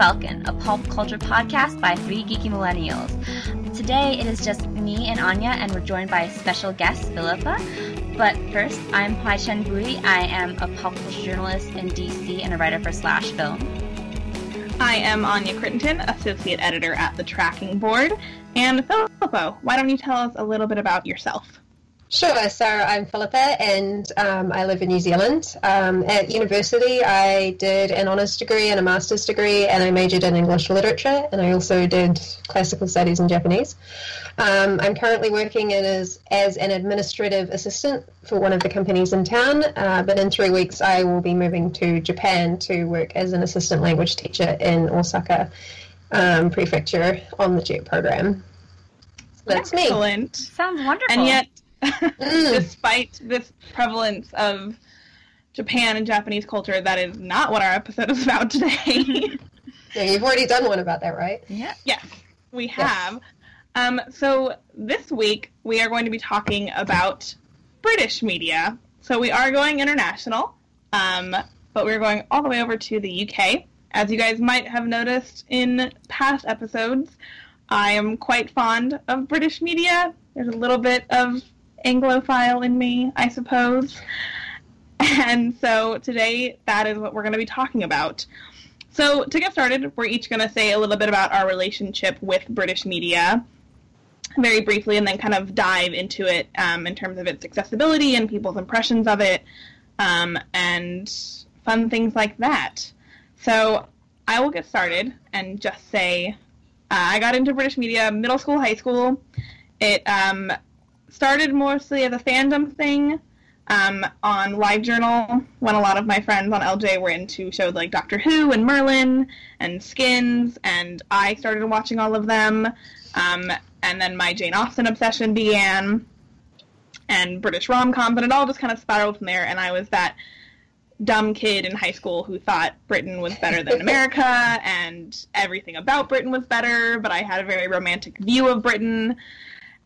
Falcon, a pulp culture podcast by three geeky millennials. Today it is just me and Anya, and we're joined by a special guest, Philippa. But first, I'm Hoai-Tran Bui. I am a pulp culture journalist in DC and a writer for Slash Film. I am Anya Crittenton, associate editor at the Tracking Board. And Philippa, why don't you tell us a little bit about yourself? Sure. So I'm Philippa, and um, I live in New Zealand. Um, at university, I did an honours degree and a master's degree, and I majored in English literature, and I also did classical studies in Japanese. Um, I'm currently working as as an administrative assistant for one of the companies in town, uh, but in three weeks, I will be moving to Japan to work as an assistant language teacher in Osaka um, Prefecture on the JET program. So that's Excellent. me. Sounds wonderful. And yet, despite this prevalence of Japan and Japanese culture, that is not what our episode is about today. yeah, you've already done one about that, right? Yeah. Yes, we have. Yes. Um, so this week we are going to be talking about British media. So we are going international, um, but we're going all the way over to the UK. As you guys might have noticed in past episodes, I am quite fond of British media. There's a little bit of Anglophile in me, I suppose. And so today, that is what we're going to be talking about. So, to get started, we're each going to say a little bit about our relationship with British media very briefly and then kind of dive into it um, in terms of its accessibility and people's impressions of it um, and fun things like that. So, I will get started and just say uh, I got into British media middle school, high school. It um, started mostly as a fandom thing um, on LiveJournal when a lot of my friends on LJ were into shows like Doctor Who and Merlin and Skins, and I started watching all of them. Um, and then my Jane Austen obsession began, and British rom coms, and it all just kind of spiraled from there. And I was that dumb kid in high school who thought Britain was better than America and everything about Britain was better, but I had a very romantic view of Britain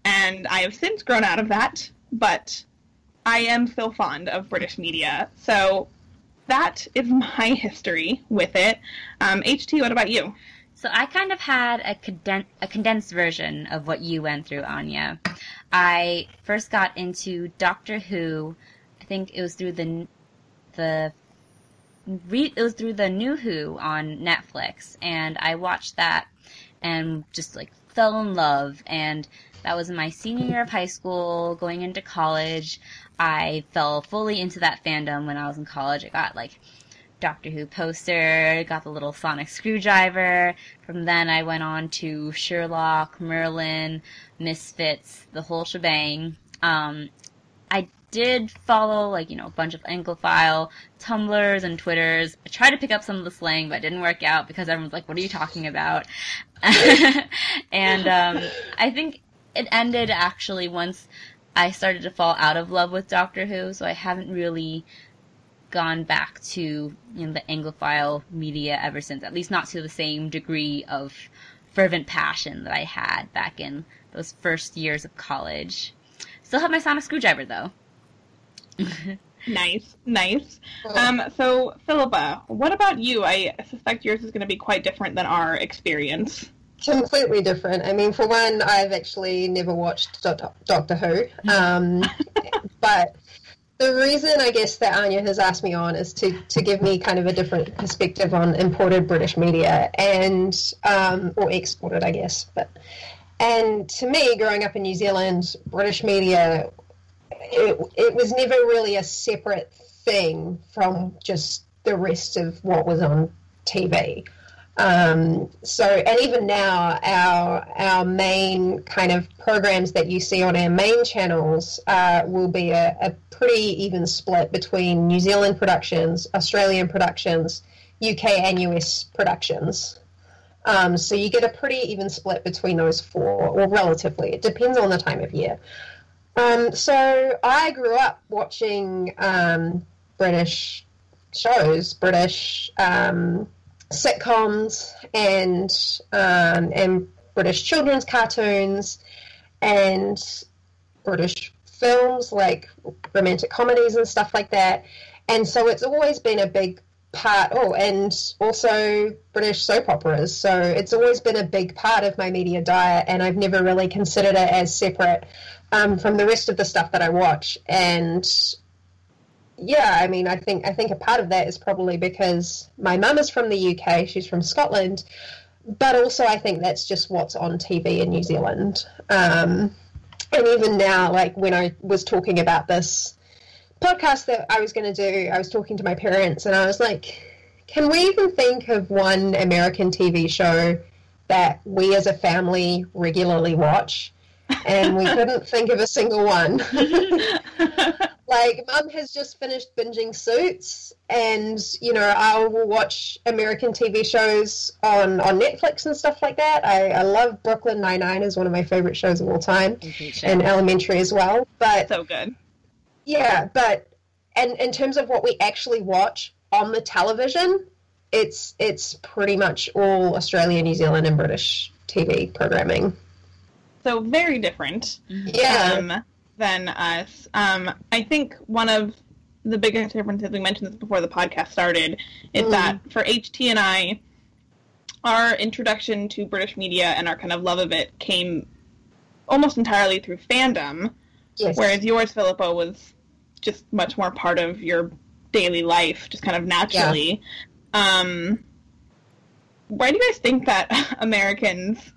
and I have since grown out of that, but I am still fond of British media. So that is my history with it. Um, HT, what about you? So I kind of had a, conden- a condensed version of what you went through, Anya. I first got into Doctor Who. I think it was through the the re- it was through the New Who on Netflix, and I watched that and just like fell in love and that was my senior year of high school, going into college. I fell fully into that fandom when I was in college. I got like Doctor Who poster, got the little sonic screwdriver. From then I went on to Sherlock, Merlin, Misfits, the whole shebang. Um, I did follow like, you know, a bunch of Anglophile Tumblrs and Twitters. I tried to pick up some of the slang, but it didn't work out because everyone's like, what are you talking about? and um, I think it ended actually once I started to fall out of love with Doctor Who, so I haven't really gone back to you know the Anglophile media ever since. At least not to the same degree of fervent passion that I had back in those first years of college. Still have my sonic screwdriver though. nice, nice. Um, so Philippa, what about you? I suspect yours is going to be quite different than our experience completely different. I mean, for one, I've actually never watched Doctor Who, um, but the reason I guess that Anya has asked me on is to, to give me kind of a different perspective on imported British media and um, or exported, I guess. But and to me, growing up in New Zealand, British media it, it was never really a separate thing from just the rest of what was on TV. Um, so, and even now, our our main kind of programs that you see on our main channels uh, will be a, a, pretty even split between New Zealand productions, Australian productions, UK and US productions. Um, so you get a pretty even split between those four, or relatively. It depends on the time of year. Um, so I grew up watching um, British shows, British um, sitcoms and um, and British children's cartoons and British films like romantic comedies and stuff like that. And so it's always been a big part. Oh, and also British soap operas. So it's always been a big part of my media diet, and I've never really considered it as separate um, from the rest of the stuff that I watch. And yeah, I mean, I think I think a part of that is probably because my mum is from the UK. She's from Scotland, but also I think that's just what's on TV in New Zealand. Um, and even now, like when I was talking about this podcast that I was going to do, I was talking to my parents, and I was like, "Can we even think of one American TV show that we as a family regularly watch?" And we couldn't think of a single one. like mum has just finished binging suits and you know i will watch american tv shows on on netflix and stuff like that. I, I love brooklyn nine-nine is one of my favorite shows of all time and elementary as well but so good. Yeah but and in terms of what we actually watch on the television it's it's pretty much all australia new zealand and british tv programming. So very different. Yeah. Um, than us. Um, I think one of the biggest differences, we mentioned this before the podcast started, is Mm. that for HT and I, our introduction to British media and our kind of love of it came almost entirely through fandom, yes whereas yours, Philippa, was just much more part of your daily life, just kind of naturally. Um, why do you guys think that Americans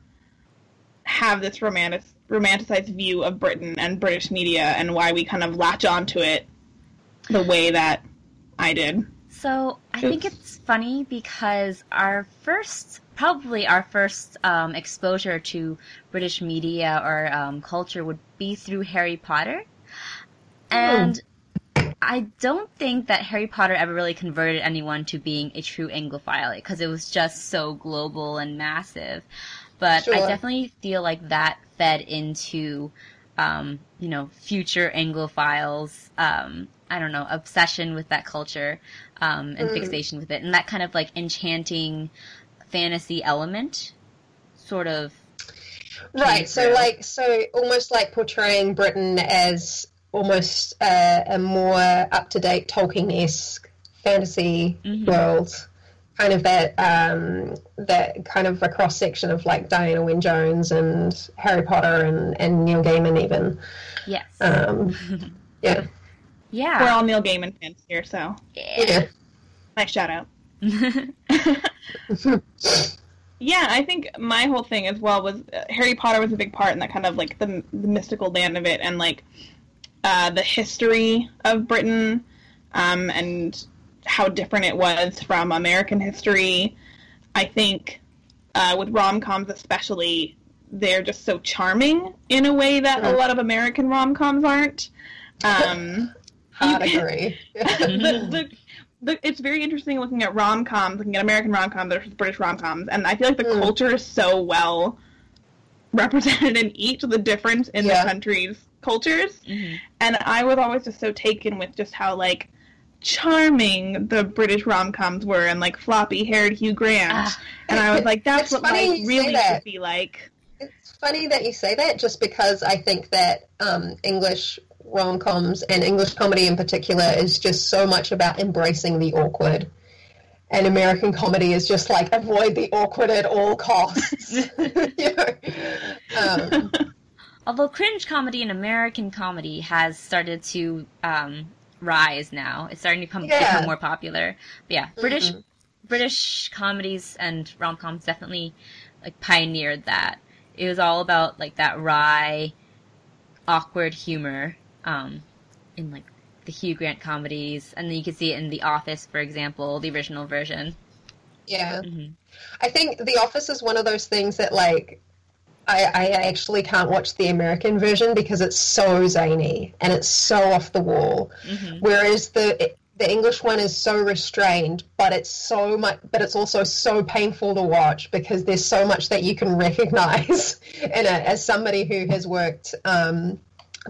have this romantic, romanticized view of Britain and British media, and why we kind of latch onto it the way that I did? So I think it's funny because our first, probably our first um, exposure to British media or um, culture would be through Harry Potter, and I don't think that Harry Potter ever really converted anyone to being a true Anglophile because it was just so global and massive. But I definitely feel like that fed into, um, you know, future Anglophiles. Um, I don't know, obsession with that culture um, and Mm. fixation with it, and that kind of like enchanting fantasy element, sort of. Right. So, through. like, so almost like portraying Britain as almost a, a more up to date Tolkien esque fantasy Mhm. world. Kind of that, um, that kind of a cross section of like Diana Wynne Jones and Harry Potter and, and Neil Gaiman, even. Yes. Um, yeah. yeah. We're all Neil Gaiman fans here, so Yeah. nice shout out. Yeah, I think my whole thing as well was uh, Harry Potter was a big part in that kind of like the, the mystical land of it and like uh, the history of Britain um, and how different it was from American history. I think uh, with rom coms especially, they're just so charming in a way that a lot of American rom coms aren't. Um, Hard You- agree. the, the, the, it's very interesting looking at rom coms, looking at American rom coms versus British rom coms, and I feel like the Mm. culture is so well represented in each of the difference in Yeah. the countries' cultures. Mhm. And I was always just so taken with just how like charming the British rom coms were, and like floppy haired Hugh Grant, Ah. and I was like, that's It's what funny life really that. should be like. It's funny that you say that just because I think that um, English rom coms and English comedy in particular is just so much about embracing the awkward. And American comedy is just like avoid the awkward at all costs. you know? um, Although cringe comedy and American comedy has started to um, rise now, it's starting to become, Yeah. become more popular. But yeah, British Mhm. British comedies and rom coms definitely like pioneered that. It was all about like that wry, awkward humor um, in like the Hugh Grant comedies, and then you can see it in The Office, for example, the original version. yeah. hmm I think The Office is one of those things that like I, I actually can't watch the American version because it's so zany and it's so off the wall. hmm Whereas the the English one is so restrained, but it's so much, but it's also so painful to watch because there's so much that you can recognize in it. As somebody who has worked um,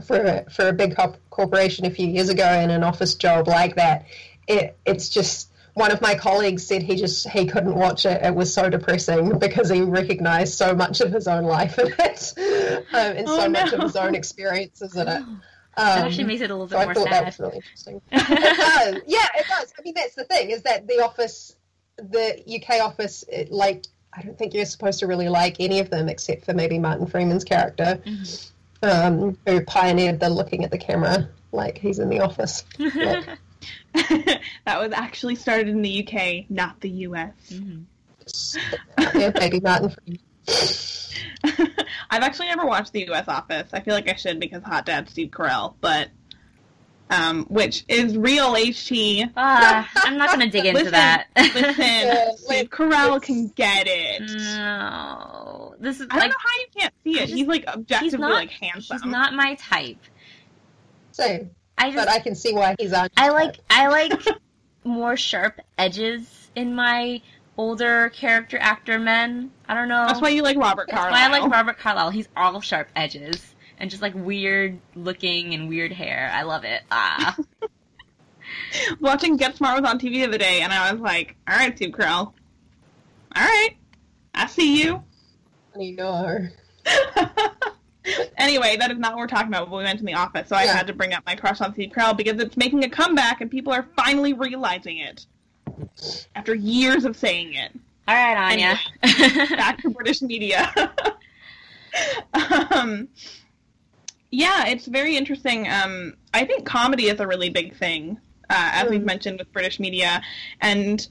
for a, for a big corporation a few years ago in an office job like that, it it's just one of my colleagues said he just he couldn't watch it. It was so depressing because he recognized so much of his own life in it, um, and Oh, so much of his own experiences in it. that Um, actually makes it a little bit so I more thought that sad. was really interesting. it does. Yeah, it does. I mean, that's the thing is that the office, the UK office, it, like I don't think you're supposed to really like any of them except for maybe Martin Freeman's character, Mhm. um, who pioneered the looking at the camera like he's in the office. Look. that was actually started in the UK, not the US. Mhm. yeah, baby Martin Freeman. I've actually never watched the US Office. I feel like I should because Hot Dad Steve Carell, but um, which is real HT. Ah, I'm not gonna dig into Listen, that. Listen, Yeah, Steve like, Carell it's- can get it. no, this is I don't know how you can't see it. just- he's like objectively he's not. like handsome. he's not my type. So, I just but I can see why he's on. I like I like more sharp edges in my older character actor men. I don't know. That's why you like Robert That's Carlyle. why I like Robert Carlyle. He's all sharp edges and just like weird looking and weird hair. I love it. Ah. Watching Get Smart was on TV the other day, and I was like, "All right, Steve Carell. All right, I see you." You know. anyway, that is not what we're talking about. But we mentioned The Office, so I had to bring up my crush on Steve Carell because it's making a comeback, and people are finally realizing it after years of saying it. all right, Anya. Back to British media. um, yeah, it's very interesting. Um, I think comedy is a really big thing, uh, as we've Mm. mentioned with British media, and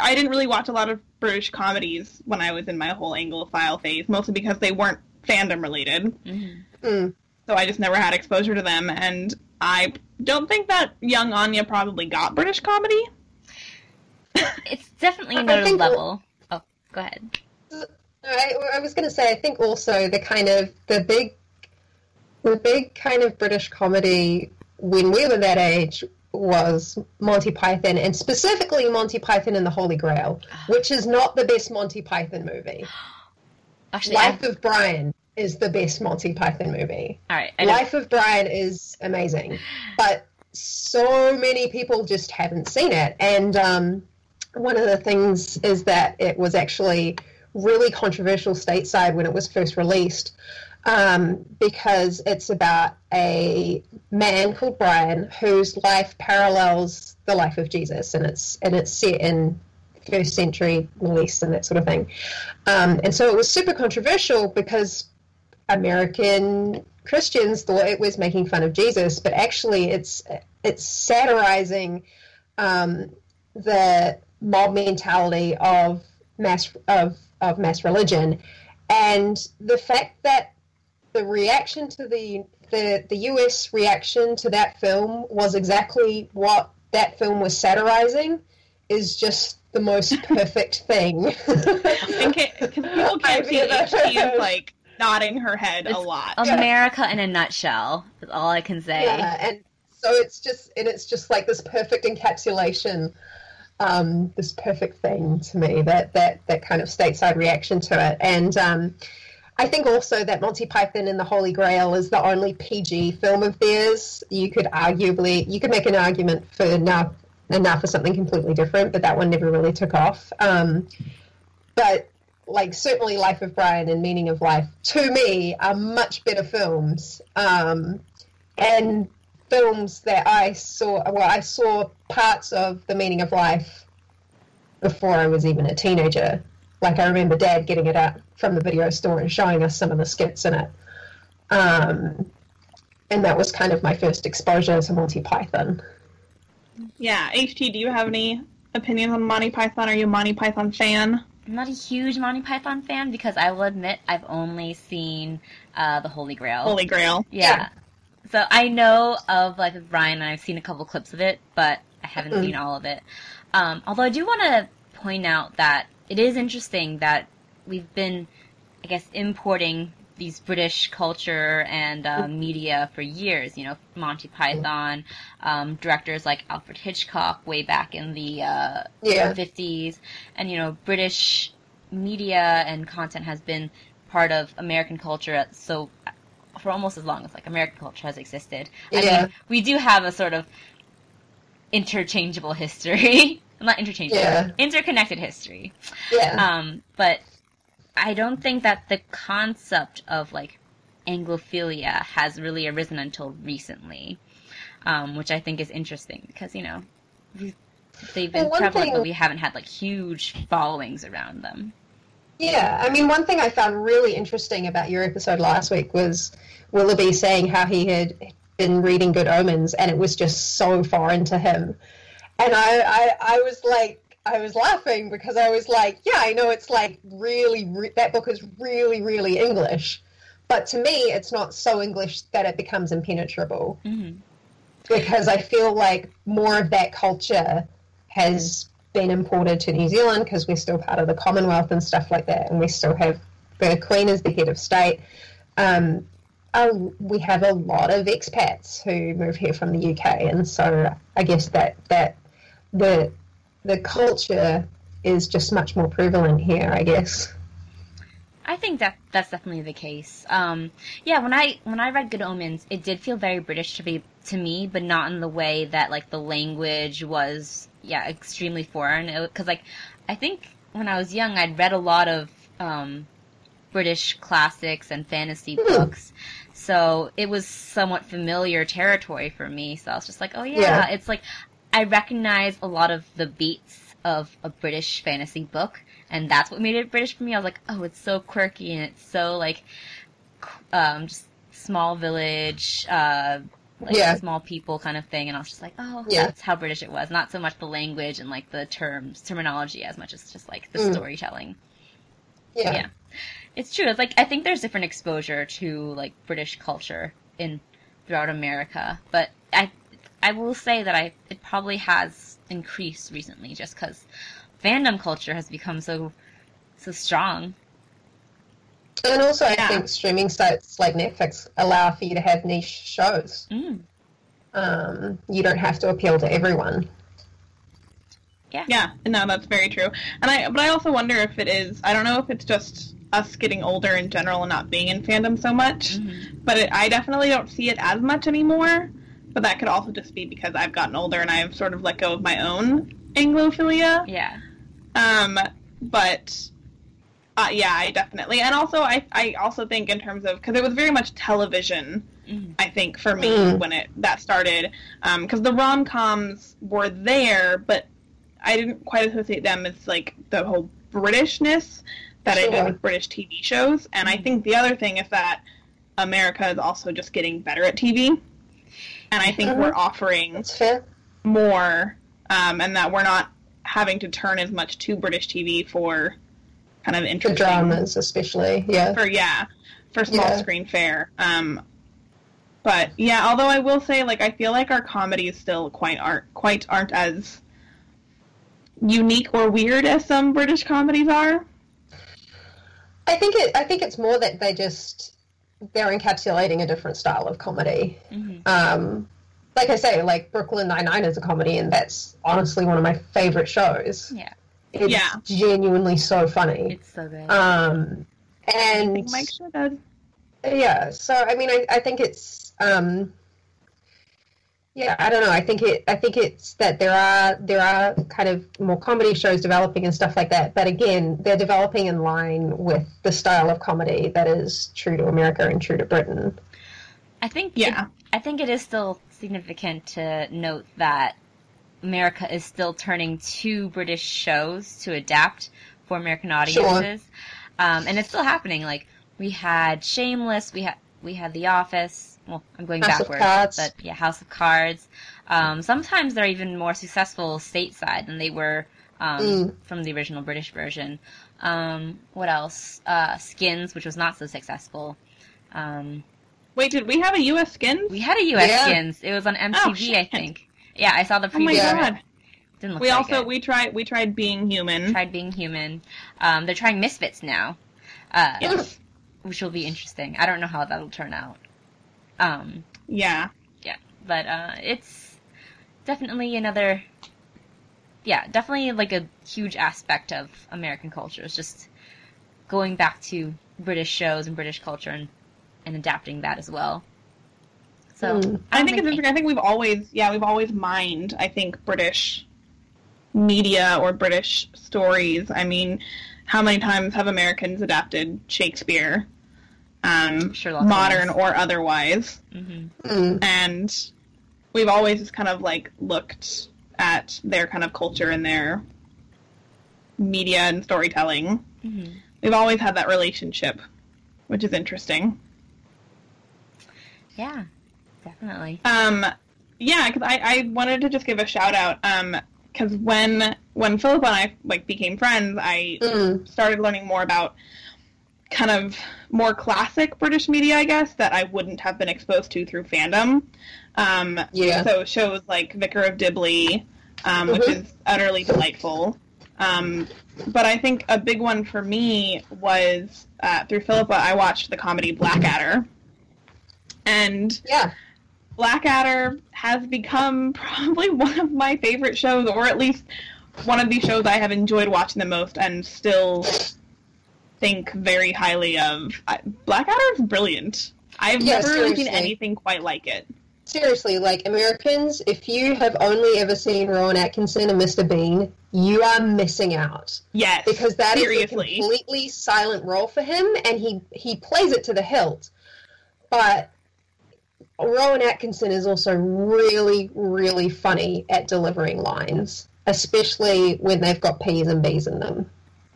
I didn't really watch a lot of British comedies when I was in my whole Anglophile phase, mostly because they weren't fandom related. Mhm. Mm. so I just never had exposure to them. And I don't think that young Anya probably got British comedy. It's definitely another think- level. Oh, go ahead. I, I was going to say, I think also the kind of the big, the big kind of British comedy when we were that age was Monty Python, and specifically Monty Python and the Holy Grail, which is not the best Monty Python movie. Actually, I, Life of Brian is the best Monty Python movie. all right. Life of Brian is amazing, but so many people just haven't seen it. And um, one of the things is that it was actually really controversial stateside when it was first released um, because it's about a man called Brian whose life parallels the life of Jesus, and it's and it's set in first century Middle and that sort of thing. Um, and so it was super controversial because American Christians thought it was making fun of Jesus, but actually it's it's satirizing um, the mob mentality of mass of of mass religion, and the fact that the reaction to the the the U.S. reaction to that film was exactly what that film was satirizing is just the most perfect thing. In case people can't I've see it, ever she is like nodding her head a lot. America in a nutshell. Is all I can say. Yeah, and so it's just and it's just like this perfect encapsulation, um, this perfect thing to me that that that kind of stateside reaction to it, and um, I think also that Monty Python and the Holy Grail is the only PG film of theirs. You could arguably you could make an argument for now now for something completely different, but that one never really took off. Um, but like certainly Life of Brian and Meaning of Life to me are much better films. Um, and films that I saw, well, I saw parts of The Meaning of Life before I was even a teenager. Like I remember Dad getting it out from the video store and showing us some of the skits in it. Um, and that was kind of my first exposure to Monty Python. Yeah, HT, do you have any opinions on Monty Python? Are you a Monty Python fan? I'm not a huge Monty Python fan because I will admit I've only seen uh, the Holy Grail. Holy Grail. Yeah. So I know of Life of Brian, and I've seen a couple clips of it, but I haven't Mm. seen all of it. Um, although I do want to point out that it is interesting that we've been, I guess, importing these British culture and uh, media for years. You know, Monty Python, um, directors like Alfred Hitchcock way back in the uh, Yeah. 50s, and you know, British media and content has been part of American culture so for almost as long as like American culture has existed. I Yeah. mean, we do have a sort of interchangeable history. Not interchangeable, Yeah. interconnected history. Yeah. Um, but I don't think that the concept of like Anglophilia has really arisen until recently, um, which I think is interesting because you know they've been Well, prevalent, thing- but we haven't had like huge followings around them. Yeah, I mean, one thing I found really interesting about your episode last week was Willoughby saying how he had been reading Good Omens and it was just so foreign to him. And I, I, I was like, I was laughing because I was like, yeah, I know it's like really, re- that book is really, really English. But to me, it's not so English that it becomes impenetrable hmm because I feel like more of that culture has been imported to New Zealand because we're still part of the Commonwealth and stuff like that, and we still have the Queen as the head of state. Um, uh, we have a lot of expats who move here from the UK, and so I guess that that the the culture is just much more prevalent here. I guess. I think that that's definitely the case. Um, yeah, when I when I read Good Omens, it did feel very British to be to me, but not in the way that like the language was yeah extremely foreign. Because like I think when I was young, I'd read a lot of um, British classics and fantasy Hmm. books, so it was somewhat familiar territory for me. So I was just like, oh yeah, Yeah. it's like I recognize a lot of the beats of a British fantasy book, and that's what made it British for me. I was like, oh, it's so quirky and it's so like, um, just small village, uh, like Yeah. small people kind of thing, and I was just like, oh, Yeah. that's how British it was. Not so much the language and like the terms, terminology, as much as just like the Mm. storytelling. Yeah. Yeah. It's true. It's like I think there's different exposure to like British culture in throughout America, but I I will say that I it probably has increased recently just because fandom culture has become so so strong. And also, I think streaming sites like Netflix allow for you to have niche shows. Mm. Um, you don't have to appeal to everyone. Yeah, Yeah. no, that's very true. And I, but I also wonder if it is. I don't know if it's just us getting older in general and not being in fandom so much. Mhm. But it, I definitely don't see it as much anymore. But that could also just be because I've gotten older and I've sort of let go of my own Anglophilia. Yeah. Um, but uh, yeah, I definitely, and also I, I also think in terms of because it was very much television. Mhm. I think for me Mm. when it that started, because the rom coms were there, but I didn't quite associate them as like the whole Britishness that I did with British TV shows. And I think the other thing is that America is also just getting better at TV, and I think Mhm. we're offering more, um, and that we're not having to turn as much to British TV for kind of The interesting dramas, especially. Yeah. for yeah for small Yeah. screen fare. Um, but yeah, although I will say, like, I feel like our comedies still quite aren't quite aren't as unique or weird as some British comedies are. I think it. I think it's more that they just they're encapsulating a different style of comedy. Mhm. Um, like I say, like Brooklyn Nine Nine is a comedy, and that's honestly one of my favorite shows. Yeah. It's Yeah. genuinely so funny. It's so good. Um, and think Mike sure does. yeah, so I mean, I, I think it's um, yeah, I don't know. I think it. I think it's that there are there are kind of more comedy shows developing and stuff like that. But again, they're developing in line with the style of comedy that is true to America and true to Britain. I think Yeah. it, I think it is still significant to note that America is still turning to British shows to adapt for American audiences, um, and it's still happening. Like we had Shameless, we had we had The Office. Well, I'm going House of backwards, Cards. but yeah, House of Cards. Um, sometimes they're even more successful stateside than they were um, Mm. from the original British version. Um, what else? Uh, Skins, which was not so successful. Um, Wait, did we have a U.S. Skins? we had a U.S. Yeah. Skins. It was on MTV, I think. Yeah, I saw the preview. Oh my preview. It. god! Didn't look We also good. we tried we tried being human. tried being human. Um, they're trying Misfits now, uh, Yes. which will be interesting. I don't know how that'll turn out. Um, Yeah. but uh, it's definitely another. Yeah, definitely like a huge aspect of American culture. It's just going back to British shows and British culture and, and adapting that as well. So Mm. I think it's interesting. I think we've always, yeah, we've always mined. I think British media or British stories. I mean, how many times have Americans adapted Shakespeare? Um, Sherlock modern Holmes. or otherwise. hmm Mm. And we've always just kind of like looked at their kind of culture and their media and storytelling. hmm We've always had that relationship, which is interesting. Yeah, definitely. Um, yeah, because I, I wanted to just give a shout out. Um, because when when Philip and I like became friends, I Mm. started learning more about kind of more classic British media, I guess, that I wouldn't have been exposed to through fandom. Um, Yeah. So shows like Vicar of Dibley, um, which Mhm. is utterly delightful. Um, but I think a big one for me was uh, through Philippa. I watched the comedy Blackadder, and Yeah. Blackadder has become probably one of my favorite shows, or at least one of the shows I have enjoyed watching the most, and still think very highly of. I- Blackadder is brilliant. I've Yeah, never really seen anything quite like it. Seriously, like Americans, if you have only ever seen Rowan Atkinson and Mr. Bean, you are missing out Yes, because that is a completely silent role for him, and he he plays it to the hilt. But Rowan Atkinson is also really, really funny at delivering lines, especially when they've got P's and B's in them.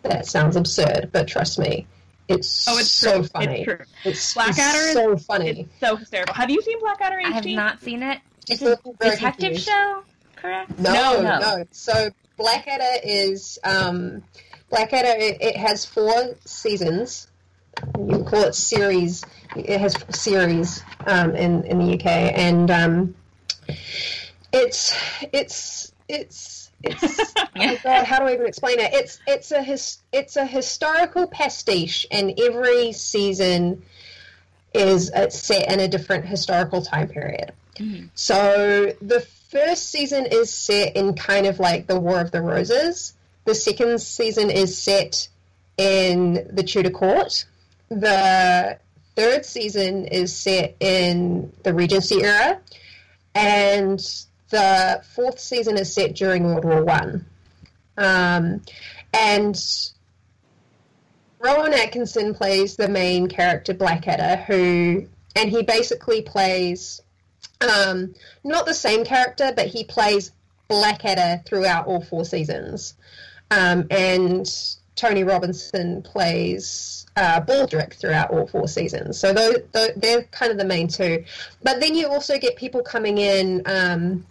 That sounds absurd, but trust me, it's, Oh, it's so true. funny. It's true. It's, Blackadder it's is- so funny. It's so hysterical. Have you seen Blackadder HT? I have not seen it. It's It's a detective confused. show, correct? No, No. no, No. So Blackadder is um, Blackadder. It, it has four seasons. You call it series. It has series um, in in the UK, and um, it's it's it's it's. oh God, how do I even explain it? It's it's a his, it's a historical pastiche, and every season is uh, set in a different historical time period. Mhm. So the first season is set in kind of like the War of the Roses. The second season is set in the Tudor court. The third season is set in the Regency era, and the fourth season is set during World War One. Um, and Rowan Atkinson plays the main character Blackadder, who and he basically plays um, not the same character, but he plays Blackadder throughout all four seasons. Um, and Tony Robinson plays uh, Baldrick throughout all four seasons. So those, they're kind of the main two. But then you also get people coming in, um,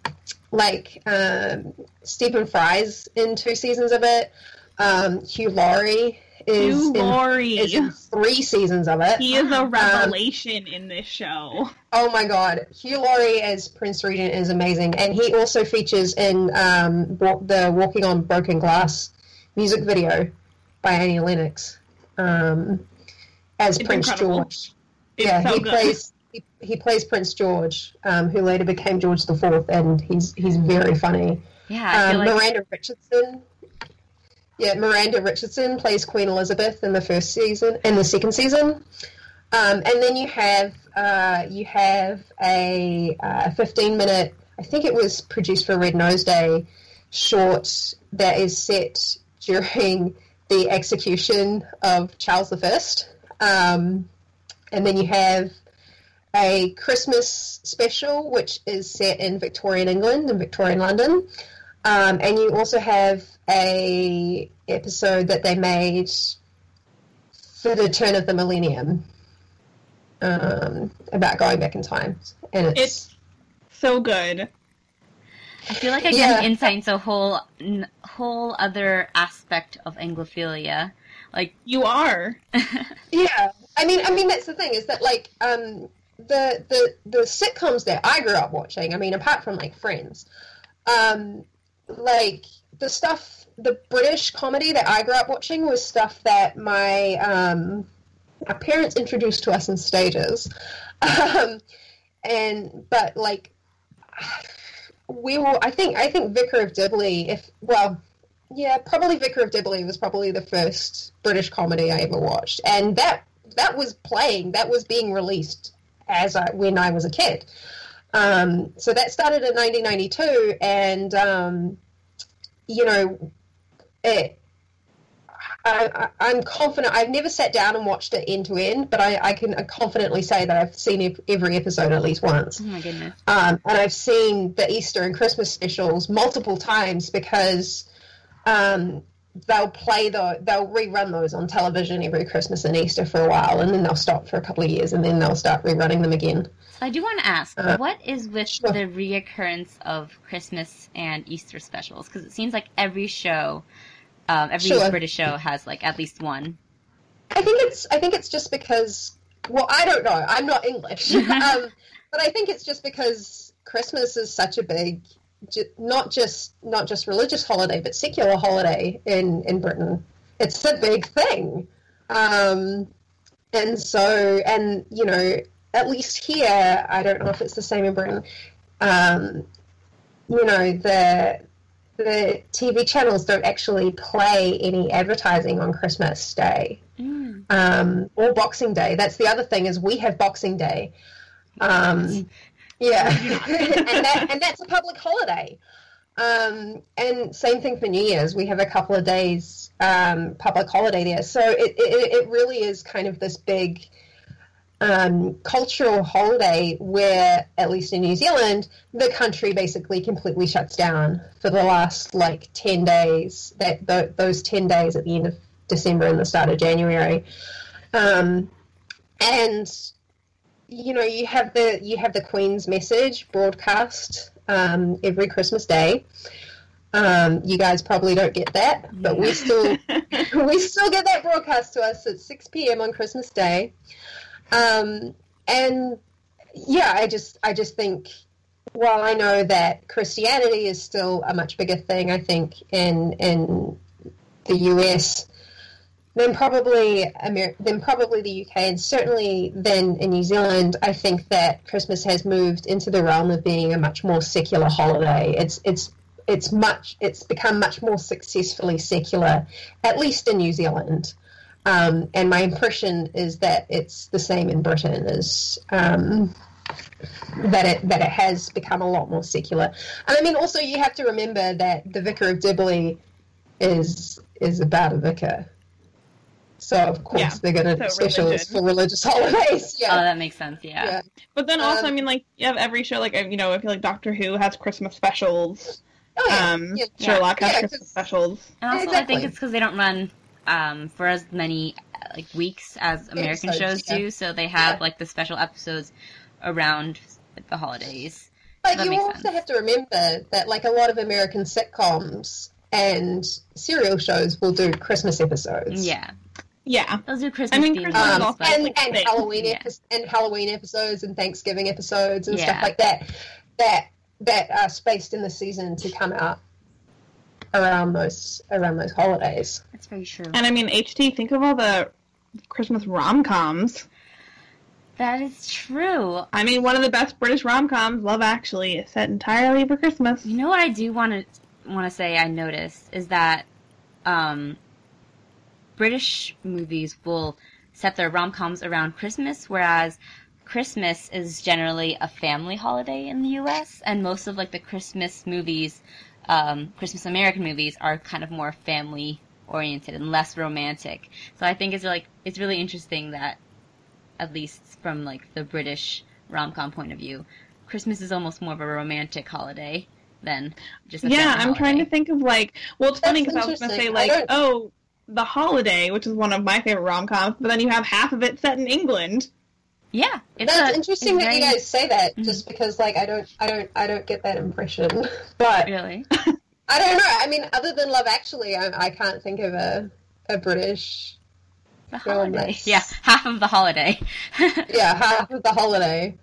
like um, Stephen Fry's in two seasons of it. Um, Hugh Laurie is Hugh in, Laurie. is in three seasons of it. He is a revelation in this show. Oh my god, Hugh Laurie as Prince Regent is amazing, and he also features in um, the "Walking on Broken Glass" music video by Annie Lennox um, as It's Prince incredible. George. It's yeah, so he good. plays he, he plays Prince George, um, who later became George the Fourth, and he's he's very funny. Yeah, Um, like Miranda Richardson. Yeah, Miranda Richardson plays Queen Elizabeth in the first season, in the second season, um, and then you have uh, you have a uh, 15 minute. I think it was produced for Red Nose Day short that is set during the execution of Charles I, um, and then you have a Christmas special which is set in Victorian England and Victorian London. Um, and you also have a episode that they made for the turn of the millennium um, about going back in time, and it's, It's so good. I feel like I get Yeah. an insight into a whole n- whole other aspect of Anglophilia. Like, You are. yeah. I mean, I mean that's the thing is that like um, the the the sitcoms that I grew up watching. I mean, apart from like Friends, um, like the stuff, the British comedy that I grew up watching was stuff that my um, our parents introduced to us in stages, um, and but like we will. I think I think Vicar of Dibley. If well, yeah, probably Vicar of Dibley was probably the first British comedy I ever watched, and that that was playing, that was being released as I, when I was a kid. Um, so that started in 1992, and um, you know, it. I, am confident. I've never sat down and watched it end to end, but I, I, can confidently say that I've seen every episode at least once. Oh my goodness! Um, and I've seen the Easter and Christmas specials multiple times because um, they'll play the they'll rerun those on television every Christmas and Easter for a while, and then they'll stop for a couple of years, and then they'll start rerunning them again. So I do want to ask, uh, what is with sure. the reoccurrence of Christmas and Easter specials? Because it seems like every show um, every sure. British show has like at least one. I think it's I think it's just because well I don't know I'm not English, um, but I think it's just because Christmas is such a big not just not just religious holiday but secular holiday in in Britain. It's a big thing, um, and so and you know at least here I don't know if it's the same in Britain. Um, you know the the TV channels don't actually play any advertising on Christmas Day mm. um, or Boxing Day. That's the other thing is we have Boxing Day. Um, yeah, and, that, and that's a public holiday. Um, and same thing for New Year's. We have a couple of days um, public holiday there, so it, it, it really is kind of this big um, cultural holiday where, at least in New Zealand, the country basically completely shuts down for the last like 10 days, that th- those 10 days at the end of December and the start of January. Um, and you know you have the you have the Queen's message broadcast um, every Christmas Day. Um, you guys probably don't get that, but we still we still get that broadcast to us at 6 p.m. on Christmas Day. Um, and yeah, I just I just think while I know that Christianity is still a much bigger thing, I think in in the US than probably Amer- then probably the UK and certainly then in New Zealand, I think that Christmas has moved into the realm of being a much more secular holiday. It's it's it's much it's become much more successfully secular, at least in New Zealand. Um, and my impression is that it's the same in Britain as um, that it that it has become a lot more secular. And I mean, also you have to remember that the Vicar of Dibley is is about a vicar. So of course yeah. they're going to so specials for religious holidays. Yeah. Oh, that makes sense. Yeah. yeah. But then also, um, I mean, like you have every show, like you know, I feel like Doctor Who has Christmas specials. Oh, yeah. Um, yeah. Sherlock has Christmas specials. And also, exactly. I think it's because they don't run um, for as many like weeks as American episodes, shows yeah. do. So they have yeah. like the special episodes around like, the holidays. But so you also sense. have to remember that like a lot of American sitcoms and serial shows will do Christmas episodes. Yeah. Yeah, those are Christmas. I mean, Christmas um, and, and Halloween yeah. epi- and Halloween episodes and Thanksgiving episodes and yeah. stuff like that. That that are spaced in the season to come out around those around those holidays. That's very true. And I mean, HT, think of all the Christmas rom coms. That is true. I mean, one of the best British rom coms, Love Actually, is set entirely for Christmas. You know what I do want to want to say? I noticed is that um, British movies will set their rom coms around Christmas, whereas Christmas is generally a family holiday in the U.S. and most of like the Christmas movies um, Christmas American movies are kind of more family oriented and less romantic. So I think it's like it's really interesting that at least from like the British rom com point of view, Christmas is almost more of a romantic holiday than just yeah. I'm holiday. trying to think of like well, it's funny because I was going to say like oh the holiday, which is one of my favorite rom coms, but then you have half of it set in England. Yeah, that's a, interesting that very... you guys say that. Mm-hmm. Just because, like, I don't, I don't, I don't get that impression. But really, I don't know. I mean, other than Love Actually, I, I can't think of a a British. The holiday, yeah, half of the holiday. yeah, half of the holiday.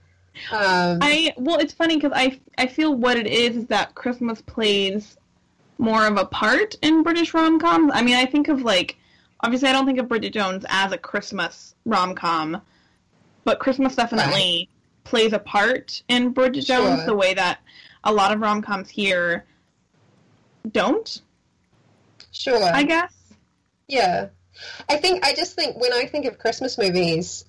Um, I well, it's funny because I I feel what it is is that Christmas plays more of a part in British rom coms. I mean, I think of like obviously I don't think of Bridget Jones as a Christmas rom com but Christmas definitely right. plays a part in Bridget Jones sure. the way that a lot of rom coms here don't. Sure. I guess. Yeah. I think I just think when I think of Christmas movies,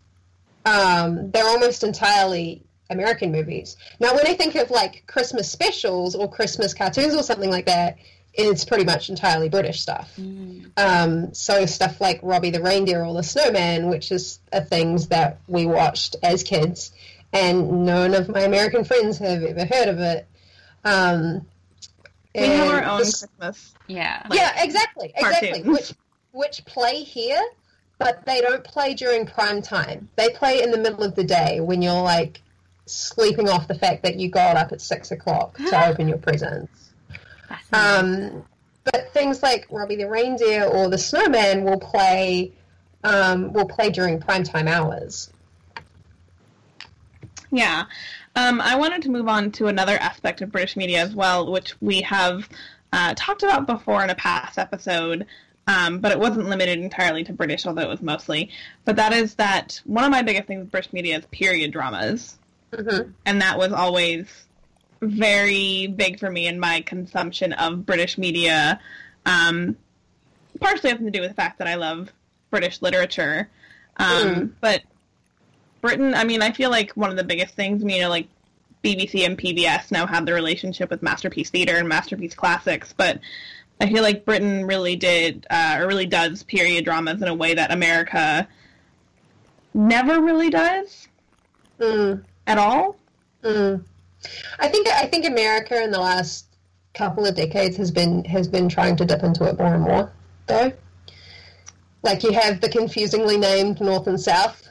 um, they're almost entirely American movies. Now, when I think of like Christmas specials or Christmas cartoons or something like that, is pretty much entirely British stuff. Mm. Um, so stuff like Robbie the Reindeer or the Snowman, which is are things that we watched as kids, and none of my American friends have ever heard of it. Um, We have our own this- Christmas. Yeah. like, yeah, exactly, exactly. Which which play here, but they don't play during prime time. They play in the middle of the day when you're like sleeping off the fact that you got up at six o'clock to open your presents. Um, but things like Robbie the Reindeer or the Snowman will play um, will play during primetime hours. Yeah. Um, I wanted to move on to another aspect of British media as well, which we have uh, talked about before in a past episode, um, but it wasn't limited entirely to British, although it was mostly. But that is that one of my biggest things with British media is period dramas, Mm-hmm. and that was always very big for me in my consumption of British media. Um, partially having to do with the fact that I love British literature, um, Mm. but Britain. I mean, I feel like one of the biggest things, you know, like BBC and PBS now have the relationship with Masterpiece Theatre and Masterpiece Classics, but I feel like Britain really did, uh, or really does, period dramas in a way that America never really does Mm, at all. mm. I think I think America in the last couple of decades has been has been trying to dip into it more and more, though. Like you have the confusingly named North and South.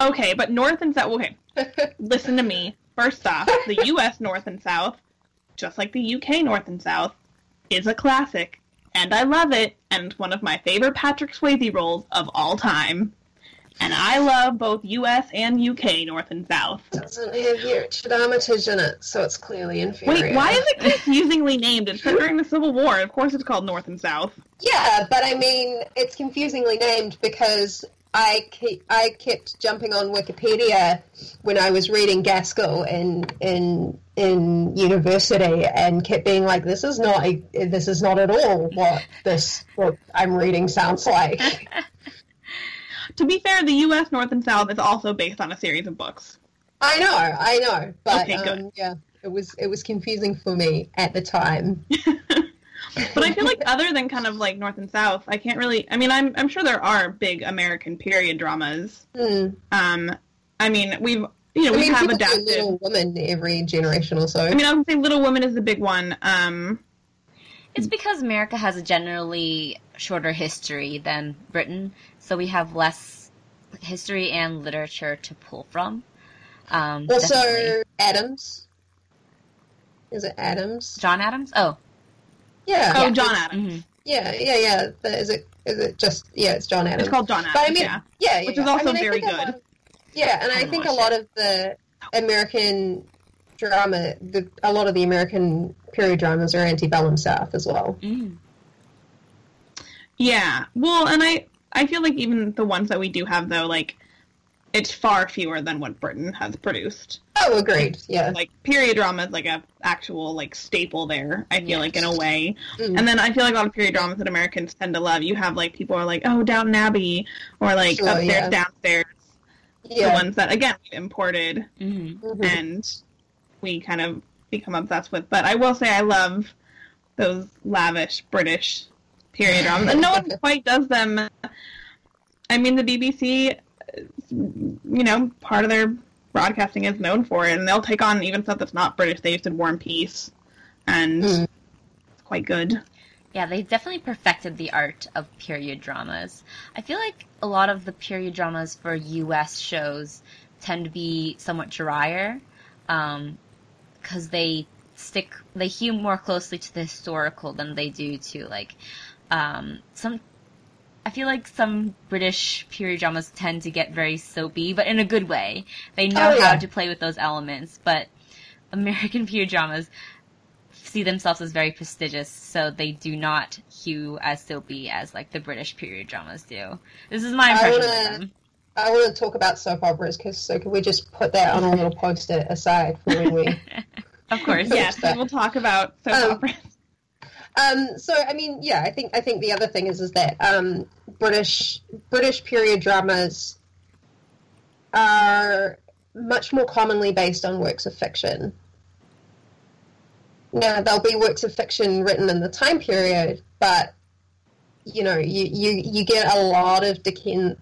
Okay, but North and South. Okay, listen to me. First off, the U.S. North and South, just like the U.K. North and South, is a classic, and I love it, and one of my favorite Patrick Swayze roles of all time. And I love both U.S. and U.K. North and South. Doesn't have Richard Armitage in it, so it's clearly inferior. Wait, why is it confusingly named? It's set during the Civil War. Of course, it's called North and South. Yeah, but I mean, it's confusingly named because I keep, I kept jumping on Wikipedia when I was reading Gaskell in in in university and kept being like, this is not a, this is not at all what this book I'm reading sounds like. To be fair, the U.S. North and South is also based on a series of books. I know, I know, but Okay, good. um, yeah, it was it was confusing for me at the time. But I feel like other than kind of like North and South, I can't really. I mean, I'm I'm sure there are big American period dramas. Hmm. Um, I mean, we've you know I we mean, have people do adapted. Little Women every generation or so. I mean, I would say Little Women is the big one. Um, It's because America has a generally shorter history than Britain, so we have less history and literature to pull from. Um, also, definitely. Adams. Is it Adams? John Adams. Oh, Yeah. oh, Yeah. John Adams. hmm Yeah, yeah, yeah. But Is it? Is it just? Yeah, it's John Adams. It's called John Adams. But I mean, yeah. yeah, yeah, which yeah. is also I mean, very good. lot of- yeah, and I Haven't think a lot it. of the American drama, the a lot of the American period dramas are antebellum South as well. mm. Yeah. Well, and I I feel like even the ones that we do have though, like it's far fewer than what Britain has produced. Oh, agreed. Yeah. Like period drama is like a actual like staple there. I feel Yes. like in a way. Mm. And then I feel like a lot of period dramas that Americans tend to love. You have like people are like, oh, Downton Abbey, or like Sure, upstairs, yeah. downstairs. The ones that again we imported hmm Mhm. and we kind of become obsessed with. But I will say I love those lavish British period dramas, and no one quite does them. I mean, the BBC, you know, part of their broadcasting is known for it, and they'll take on even stuff that's not British. They used to War and Peace, and Mm. it's quite good. Yeah, they definitely perfected the art of period dramas. I feel like a lot of the period dramas for U.S. shows tend to be somewhat drier, because they stick they hew more closely to the historical than they do to like um, some. I feel like some British period dramas tend to get very soapy, but in a good way. They know Oh, yeah. how to play with those elements, but American period dramas see themselves as very prestigious, so they do not hew as soapy as like the British period dramas do. This is my I impression wanna- of them. I want to talk about soap operas, because so can we just put that on a little post-it aside for when we Of course, Yeah. Yes, we will talk about soap Um, operas. Um, so I mean, yeah, I think I think the other thing is is that um, British British period dramas are much more commonly based on works of fiction. now there'll be works of fiction written in the time period, but you know, you you, you get a lot of Dickens,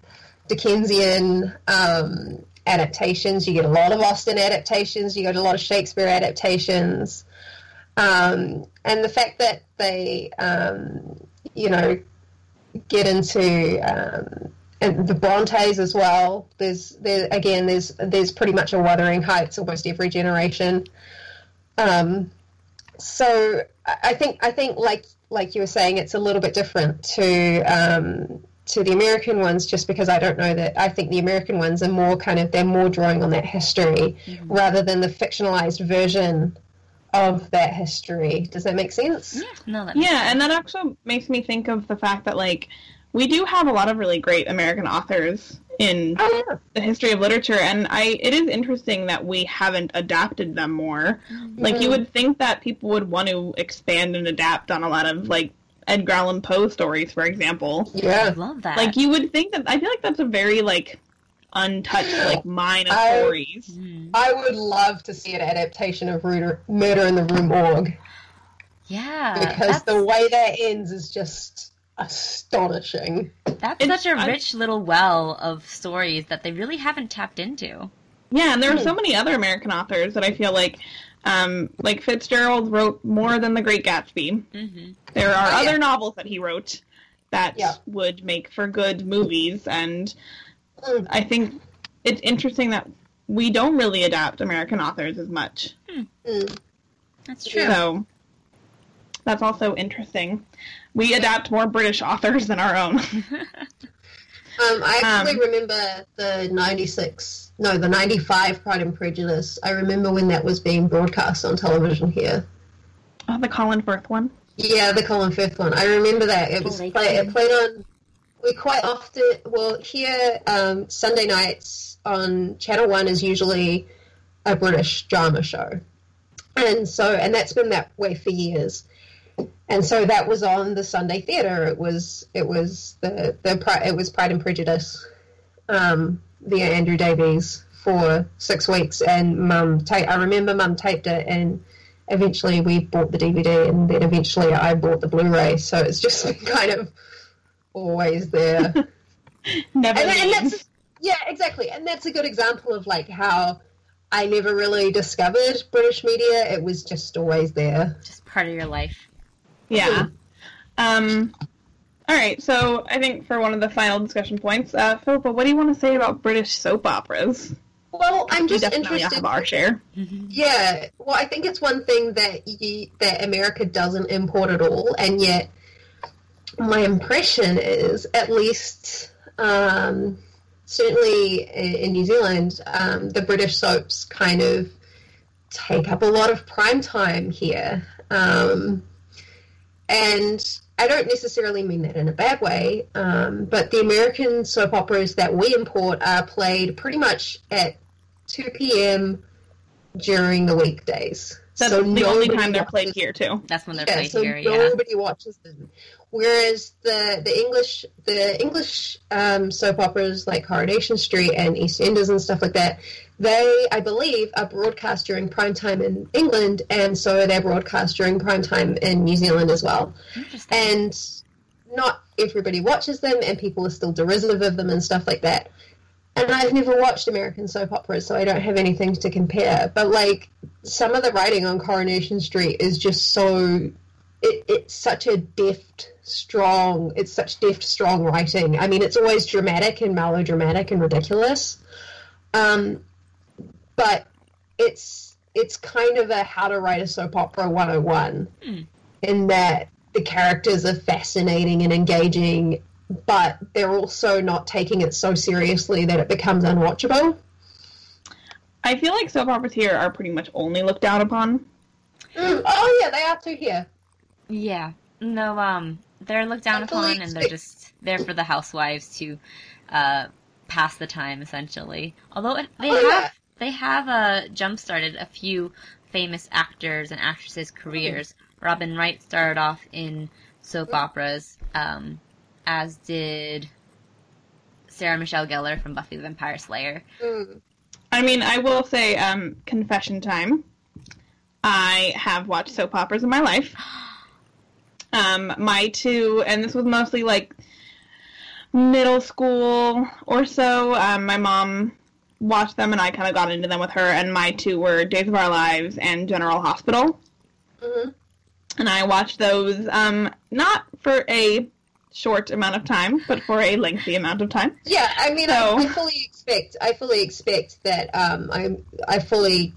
Dickensian um, adaptations. You get a lot of Austen adaptations. You get a lot of Shakespeare adaptations. Um, and the fact that they, um, you know, get into um, and the Brontes as well. There's there again. There's there's pretty much a Wuthering Heights almost every generation. Um, so I think I think like like you were saying, it's a little bit different to um, to the American ones, just because I don't know that I think the American ones are more kind of they're more drawing on that history mm-hmm. rather than the fictionalized version of that history. Does that make sense? Yeah, no, that yeah, sense. and that actually makes me think of the fact that like we do have a lot of really great American authors in oh, yeah. the history of literature, and I it is interesting that we haven't adapted them more. Mm-hmm. Like you would think that people would want to expand and adapt on a lot of like Edgar Allan Poe stories, for example. Yeah, I love that. Like you would think that I feel like that's a very like untouched like mine of I, stories. Mm-hmm. I would love to see an adaptation of Murder, Murder in the Rue Morgue. Yeah, because the way that ends is just astonishing. That's it's, such a rich I, little well of stories that they really haven't tapped into. Yeah, and there are so many other American authors that I feel like, um, like Fitzgerald wrote more than The Great Gatsby. Mm-hmm. There are oh, other yeah. novels that he wrote that yeah. would make for good movies, and. I think it's interesting that we don't really adapt American authors as much. Mm. That's true. So that's also interesting we adapt more British authors than our own. um, I actually um, remember the 96, no, the 95 Pride and Prejudice. I remember when that was being broadcast on television here. Oh, the Colin Firth one? Yeah, the Colin Firth one. I remember that. It was play, it played on, we quite often, well, here, um, Sunday nights on Channel 1 is usually a British drama show. And so, and that's been that way for years and so that was on the Sunday theater. It was it was the the it was Pride and Prejudice um, via Andrew Davies for six weeks, and Mum ta- I remember Mum taped it, and eventually we bought the DVD, and then eventually I bought the Blu-ray. So it's just kind of always there. Never. And, and that's yeah, exactly, and that's a good example of like how. I never really discovered British media. It was just always there. Just part of your life. Yeah. Um, all right, so I think for one of the final discussion points, uh, Philippa, what do you want to say about British soap operas? Well, I'm just we definitely interested. have our share. Yeah, well, I think it's one thing that you, that America doesn't import at all, and yet my impression is, at least um, certainly in New Zealand, um, the British soaps kind of take up a lot of prime time here. Um, and I don't necessarily mean that in a bad way, um, but the American soap operas that we import are played pretty much at 2 p.m. during the weekdays. That's so the only time they're played here too. That's when they're yeah, played so here. Yeah. Nobody watches them. Whereas the the English the English um, soap operas like Coronation Street and EastEnders and stuff like that, they, I believe, are broadcast during prime time in England, and so they're broadcast during prime time in New Zealand as well. And not everybody watches them, and people are still derisive of them and stuff like that. And I've never watched American soap operas, so I don't have anything to compare. But like some of the writing on Coronation Street is just so it, it's such a deft, strong. It's such deft, strong writing. I mean, it's always dramatic and melodramatic and ridiculous. Um, but it's it's kind of a how to write a soap opera 101 mm. in that the characters are fascinating and engaging but they're also not taking it so seriously that it becomes unwatchable i feel like soap operas here are pretty much only looked down upon mm. oh yeah they are too here yeah no um they're looked down upon and they're just there for the housewives to uh pass the time essentially although they oh, have yeah they have uh, jump started a few famous actors and actresses' careers. Mm. Robin Wright started off in soap operas, um, as did Sarah Michelle Gellar from Buffy the Vampire Slayer. Mm. I mean, I will say, um, confession time. I have watched soap operas in my life. Um, my two, and this was mostly like middle school or so. Um, my mom watched them, and I kind of got into them with her. And my two were Days of Our Lives and General Hospital. hmm And I watched those um, not for a short amount of time, but for a lengthy amount of time. Yeah, I mean, So- I, I fully expect. I fully expect that. Um, I'm. I fully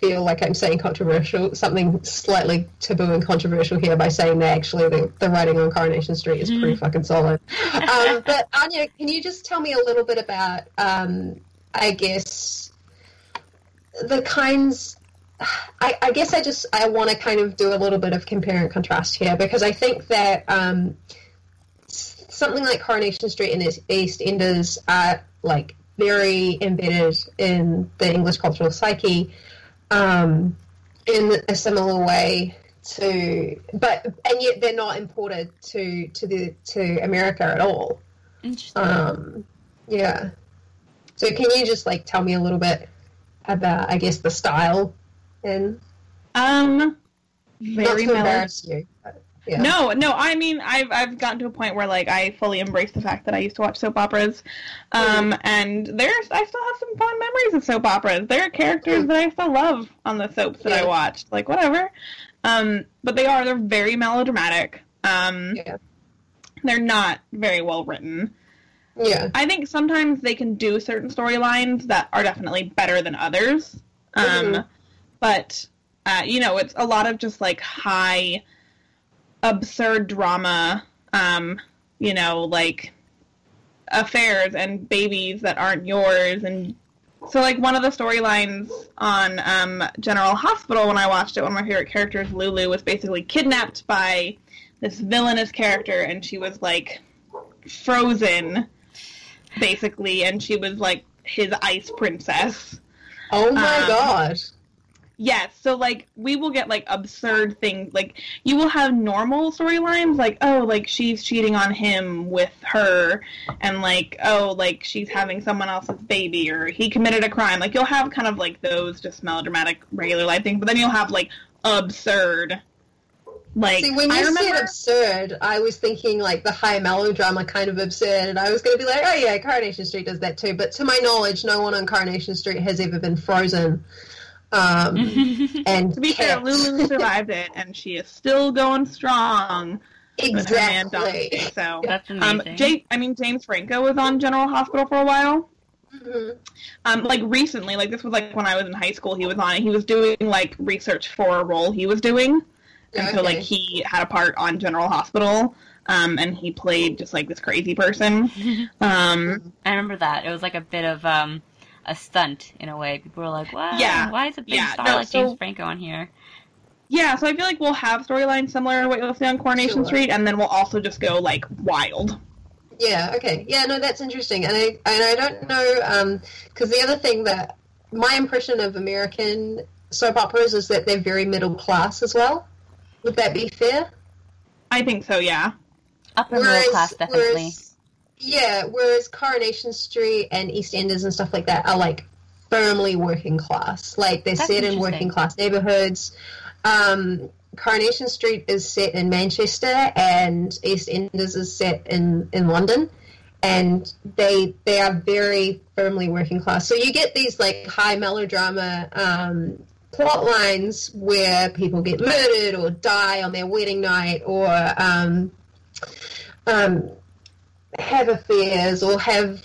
feel like I'm saying controversial, something slightly taboo and controversial here by saying that actually the, the writing on Coronation Street is pretty fucking solid. Um, but Anya, can you just tell me a little bit about, um, I guess, the kinds. I, I guess I just I want to kind of do a little bit of compare and contrast here because I think that um, something like Coronation Street and its EastEnders are like very embedded in the English cultural psyche um, in a similar way to, but and yet they're not imported to to the to America at all. Interesting. Um, yeah. So can you just like tell me a little bit about, I guess, the style and Um, not very to mellow. embarrass you? But, yeah. No, no. I mean, I've I've gotten to a point where like I fully embrace the fact that I used to watch soap operas, um, and there's I still have some fond memories of soap operas. There are characters Mm. that I still love on the soaps that I watched. Like whatever, um, but they are they're very melodramatic. Um, Yeah. they're not very well written. Yeah. I think sometimes they can do certain storylines that are definitely better than others. Um, Mhm. But, uh, you know, it's a lot of just like high, absurd drama, um, you know, like affairs and babies that aren't yours. And so, like, one of the storylines on um, General Hospital when I watched it, one of my favorite characters, Lulu, was basically kidnapped by this villainous character, and she was like frozen, basically, and she was like his ice princess. Oh my Um, god. Yes, so like we will get like absurd things. Like you will have normal storylines, like oh, like she's cheating on him with her, and like oh, like she's having someone else's baby, or he committed a crime. Like you'll have kind of like those just melodramatic regular life things, but then you'll have like absurd. Like See, when you I remember, said absurd, I was thinking like the high melodrama kind of absurd, and I was going to be like, oh yeah, Coronation Street does that too. But to my knowledge, no one on Coronation Street has ever been frozen. Um, and to be fair, kept- Lulu survived it, and she is still going strong with her man Dominic. exactly. So That's Um, amazing. Jay, I mean James Franco was on General Hospital for a while. Mhm. Um, like recently, like this was like when I was in high school. He was on it. He was doing like research for a role he was doing, and so like he had a part on General Hospital. Um, and he played just like this crazy person. Um, I remember that. It was like a bit of um, a stunt in a way. People were like, "Wow, Yeah. why is a big Yeah, star no, like so- James Franco on here?" yeah, so I feel like we'll have storylines similar to what you'll see on Coronation Sure. Street, and then we'll also just go like wild. Yeah. Okay. Yeah. No, that's interesting, and I and I don't know um, because the other thing that my impression of American soap operas is that they're very middle class as well. Would that be fair? I think so. Yeah. Upper middle class, definitely. Whereas, yeah, whereas Coronation Street and EastEnders and stuff like that are like firmly working class. Like they're That's set in working class neighborhoods. Um, Coronation Street is set in Manchester, and EastEnders is set in in London. And they they are very firmly working class. So you get these like high melodrama um, plot lines where people get murdered or die on their wedding night or um, um, have affairs or have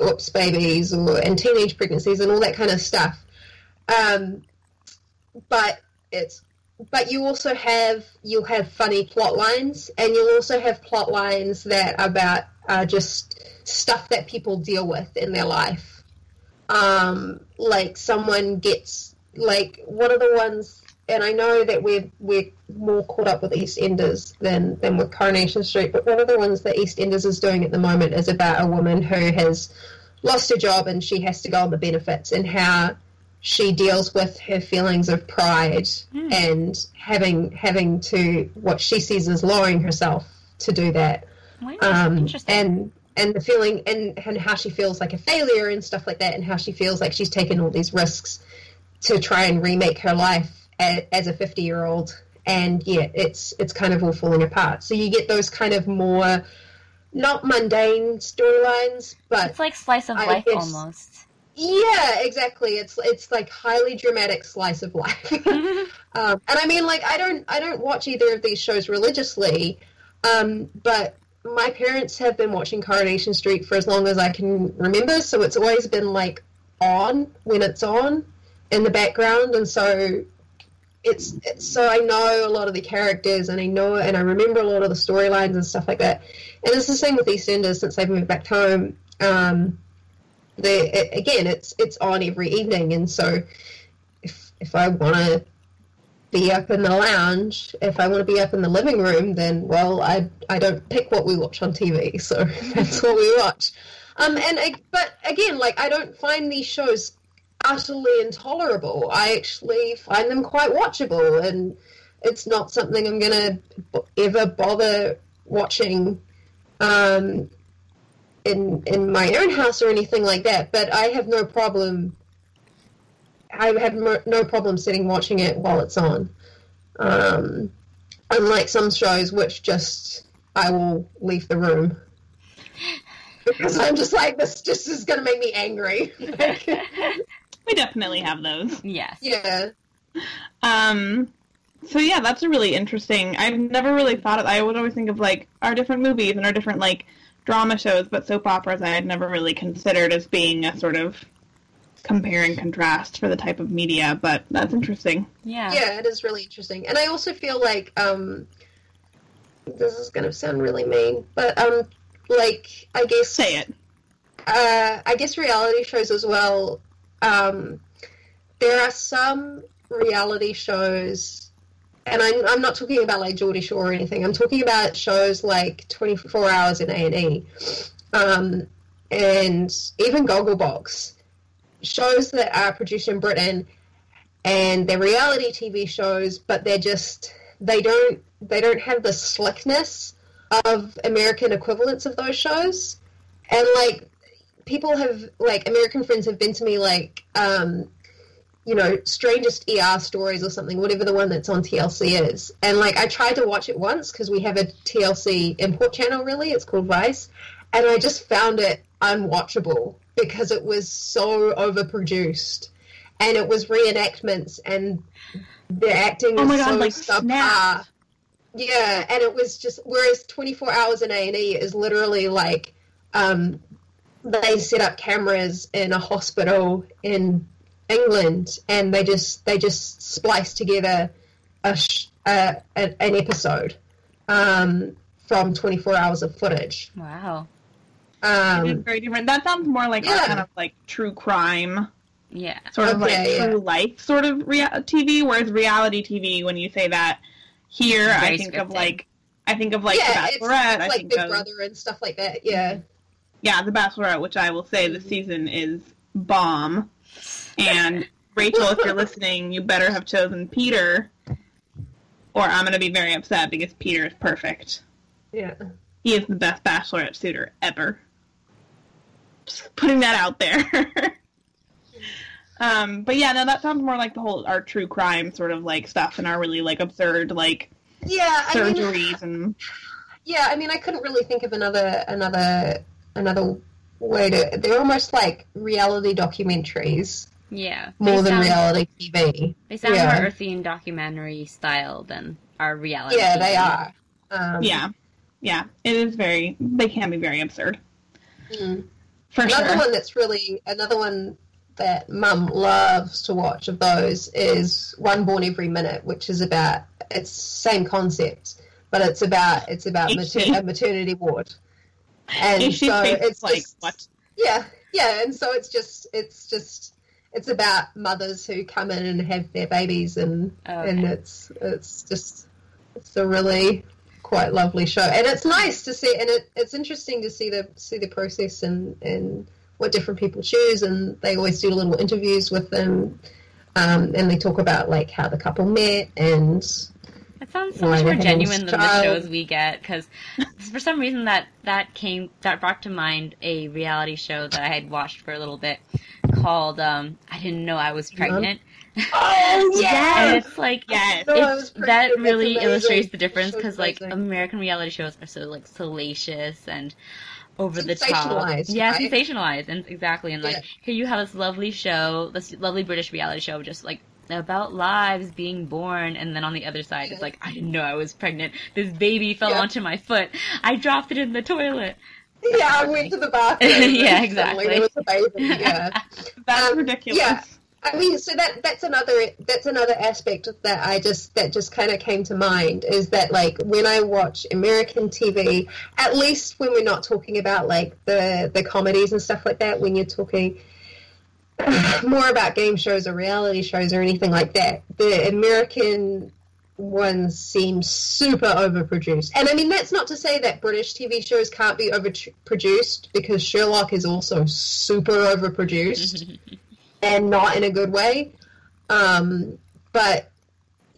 oops babies or and teenage pregnancies and all that kind of stuff. Um, but it's but you also have you'll have funny plot lines and you'll also have plot lines that are about uh, just stuff that people deal with in their life. Um, like someone gets like one of the ones and I know that we're we're more caught up with EastEnders than than with Coronation Street, but one of the ones that EastEnders is doing at the moment is about a woman who has lost her job and she has to go on the benefits and how she deals with her feelings of pride Hmm. and having having to what she sees as lowering herself to do that Wow, um, and and the feeling and, and how she feels like a failure and stuff like that and how she feels like she's taken all these risks to try and remake her life as a 50 year old and yeah it's it's kind of all falling apart. So you get those kind of more not mundane storylines but It's like slice of I life guess- almost. yeah exactly. It's it's like highly dramatic slice of life. Um, and i mean like i don't i don't watch either of these shows religiously um, but my parents have been watching coronation street for as long as i can remember so it's always been like on when it's on in the background and so it's, so i know a lot of the characters and i know and i remember a lot of the storylines and stuff like that. And it's the same with eastenders since they've moved back home. Um, they it, again it's it's on every evening. And so if if i want to be up in the lounge if i want to be up in the living room then well i i don't pick what we watch on tv so that's what we watch. Um and I, but again like i don't find these shows utterly intolerable i actually find them quite watchable and it's not something i'm gonna b- ever bother watching um in in my own house or anything like that, but I have no problem. I have no, no problem sitting watching it while it's on. Um, unlike some shows, which just I will leave the room because I'm just like this. Just is going to make me angry. We definitely have those. yes. yeah, Um, so yeah, that's a really interesting. I've never really thought of. I would always think of like our different movies and our different like drama shows, but soap operas I had never really considered as being a sort of compare and contrast for the type of media. But that's interesting. Yeah. yeah, it is really interesting, and I also feel like um, this is going to sound really mean, but um, like I guess Say it. uh, I guess reality shows as well. Um, there are some reality shows, and I'm, I'm not talking about like Geordie Shore or anything. I'm talking about shows like 24 Hours in A and E, um, and even Gogglebox, shows that are produced in Britain, and they're reality TV shows, but they're just they don't they don't have the slickness of American equivalents of those shows, and like people have like American friends have been to me like um you know strangest ER stories or something whatever the one that's on TLC is and like I tried to watch it once because we have a TLC import channel really it's called Vice and I just found it unwatchable because it was so overproduced and it was reenactments and the acting Oh was my God, so like subpar. Snap. Yeah, and it was just whereas 24 hours in A&E is literally like um, they set up cameras in a hospital in England and they just they just splice together a, sh- uh, an, an episode um, from 24 hours of footage. Wow. It is Um, very different. That sounds more like our Yeah. kind of like true crime, Yeah. sort of Okay, like true life sort of rea- TV. Whereas reality TV, when you say that here, I Very think of like I think of like yeah, The it's, Bachelorette. it's I like think Big of Brother and stuff like that. Yeah. Yeah, The Bachelorette, which I will say this Mhm. season is bomb. And Rachel, if you're listening, you better have chosen Peter, or I'm going to be very upset because Peter is perfect. Yeah. He is the best Bachelorette suitor ever. Just putting that out there. um, but yeah, no, that sounds more like the whole our true crime sort of like stuff and our really like absurd like Yeah, I mean, surgeries and yeah, I mean, I couldn't really think of another another another way to. They're almost like reality documentaries Yeah. more they than sound, reality TV. They sound Yeah. more earthy and documentary style than our reality. Yeah, they are. Um, yeah, yeah, it is very. They can be very absurd mm. for Another sure. one that's really another one that Mum loves to watch of those is One Born Every Minute, which is about it's same concept, but it's about it's about mater- a maternity ward, and so it's like just- what? Yeah, yeah, and so it's just it's just it's about mothers who come in and have their babies, and Okay. and it's it's just it's a really quite lovely show, and it's nice to see, and it, it's interesting to see the see the process and and what different people choose, and they always do little interviews with them, um, and they talk about like how the couple met and It sounds so much more genuine than the shows we get because for some reason that that came that brought to mind a reality show that I had watched for a little bit called um, "I Didn't Know I Was Pregnant." Oh yeah, and it's like yes, it's, that really illustrates the difference because like American reality shows are so like salacious and over the top. Yeah, right? sensationalized, and exactly. And like yeah. here you have this lovely show, this lovely British reality show, just like about lives being born, and then on the other side, it's like I didn't know I was pregnant. This baby fell yeah. onto my foot. I dropped it in the toilet. Yeah, I went to the bathroom. yeah, exactly. There was a baby. Yeah, that's um, ridiculous. Yeah. I mean, so that that's another that's another aspect that I just that just kind of came to mind is that like when I watch American TV, at least when we're not talking about like the the comedies and stuff like that, when you're talking more about game shows or reality shows or anything like that, the American ones seem super overproduced. And I mean, that's not to say that British TV shows can't be overproduced because Sherlock is also super overproduced. and not in a good way. Um, but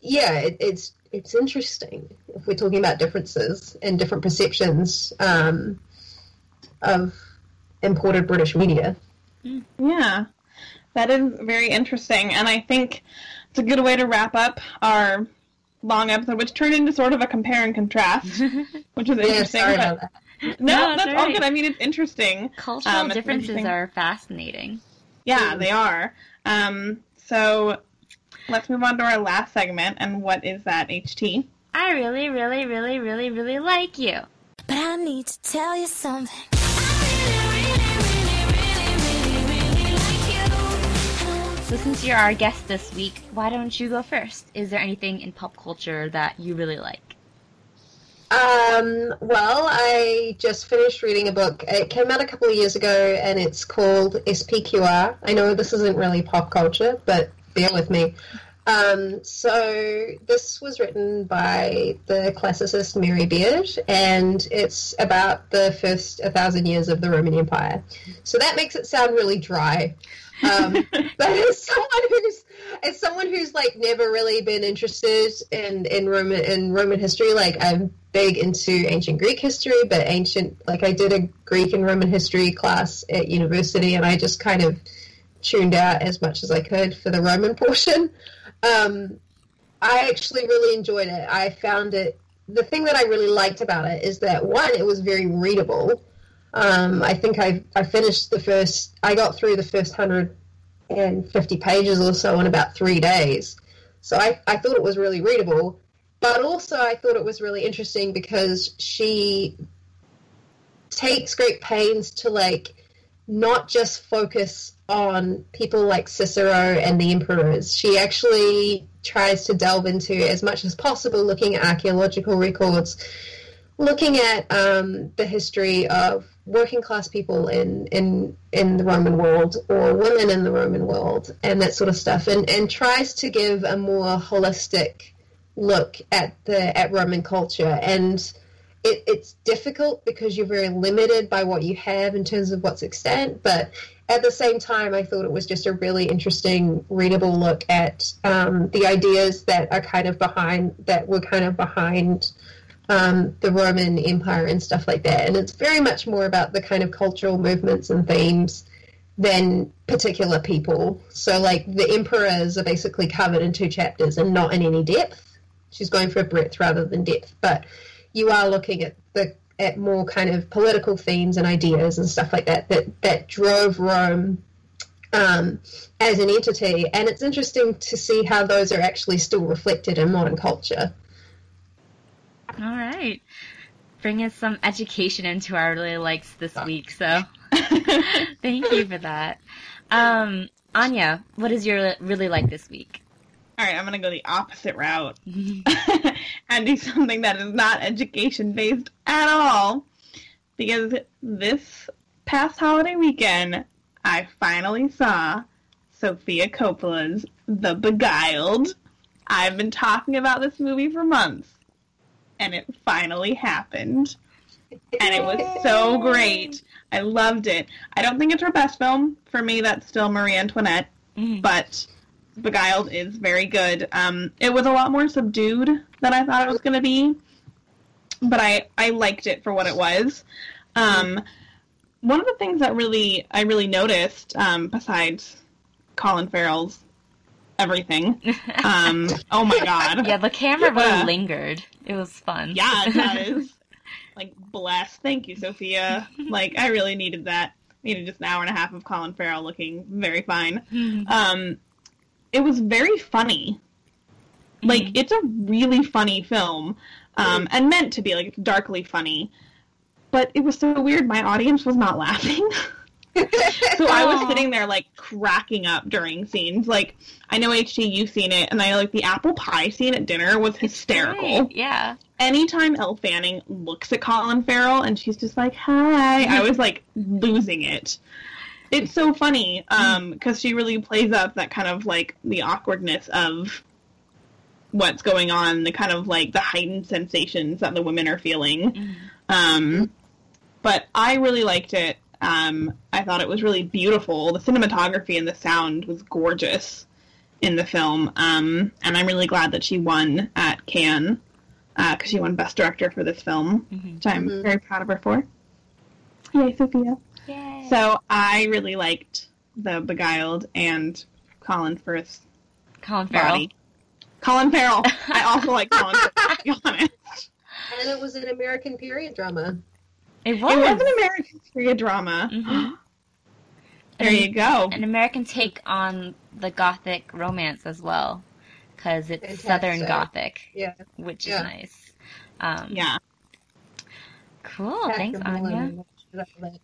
yeah, it, it's it's interesting if we're talking about differences and different perceptions um, of imported British media. Yeah, that is very interesting, and I think it's a good way to wrap up our long episode, which turned into sort of a compare and contrast, which is interesting. Yeah, but, no, no that's all good. I mean, it's interesting. Cultural um, differences interesting. are fascinating. Yeah, they are. Um, so let's move on to our last segment. And what is that, HT? I really, really, really, really, really like you. But I need to tell you something. So, since you're our guest this week, why don't you go first? Is there anything in pop culture that you really like? Um, well, I just finished reading a book. It came out a couple of years ago, and it's called SPQR. I know this isn't really pop culture, but bear with me. Um, so this was written by the classicist Mary Beard, and it's about the first a thousand years of the Roman Empire. So that makes it sound really dry. Um, but as someone who's as someone who's like never really been interested in in Roman in Roman history, like I'm big into ancient Greek history, but ancient like I did a Greek and Roman history class at university, and I just kind of tuned out as much as I could for the Roman portion. Um, I actually really enjoyed it. I found it. The thing that I really liked about it is that one, it was very readable. Um, I think I I finished the first. I got through the first hundred and fifty pages or so in about three days. So I, I thought it was really readable, but also I thought it was really interesting because she takes great pains to like not just focus on people like Cicero and the emperors. She actually tries to delve into as much as possible looking at archaeological records, looking at um, the history of working class people in, in in the Roman world or women in the Roman world and that sort of stuff and, and tries to give a more holistic look at the at Roman culture. And it, it's difficult because you're very limited by what you have in terms of what's extant but at the same time I thought it was just a really interesting readable look at um, the ideas that are kind of behind that were kind of behind um, the Roman Empire and stuff like that. And it's very much more about the kind of cultural movements and themes than particular people. So, like, the emperors are basically covered in two chapters and not in any depth. She's going for breadth rather than depth. But you are looking at the at more kind of political themes and ideas and stuff like that that, that drove Rome um, as an entity. And it's interesting to see how those are actually still reflected in modern culture. All right. Bring us some education into our really likes this week, so thank you for that. Um, Anya, what is your really like this week? All right, I'm going to go the opposite route and do something that is not education based at all. Because this past holiday weekend, I finally saw Sofia Coppola's The Beguiled. I've been talking about this movie for months and it finally happened. And it was so great. I loved it. I don't think it's her best film. For me, that's still Marie Antoinette, mm. but Beguiled is very good. Um, it was a lot more subdued than I thought it was going to be, but I, I liked it for what it was. Um, one of the things that really I really noticed, um, besides Colin Farrell's everything, um, oh my god, Yeah, the camera really Yeah. lingered. It was fun. yeah, it does. like bless, thank you, Sofia. Like I really needed that. Needed just an hour and a half of Colin Farrell looking very fine. Um, it was very funny. Like Mhm. it's a really funny film, um, and meant to be like darkly funny. But it was so weird. My audience was not laughing. So I was sitting there like cracking up during scenes. Like I know HT you've seen it, and I like the apple pie scene at dinner was hysterical. Yeah. Anytime Elle Fanning looks at Colin Farrell and she's just like, "Hi," I was like losing it. It's so funny because she really plays up that kind of like the awkwardness of what's going on, the kind of like the heightened sensations that the women are feeling. Mhm. Um, but I really liked it. Um, I thought it was really beautiful. The cinematography and the sound was gorgeous in the film. Um, and I'm really glad that she won at Cannes because she won Best Director for this film, Mhm. which I'm Mhm. very proud of her for. Yay, Sofia. Yay. So I really liked The Beguiled and Colin Firth's Colin Farrell. body. Colin Farrell. I also like Colin Farrell, to be honest. and it was an American period drama. It was. It was an American period drama. Mhm. There you go. An American take on the Gothic romance as well, because it's Fantastic. Southern Gothic, Yeah. which Yeah. is nice. Um, Yeah. Cool. Thanks, Pack 'em Anya. in and watch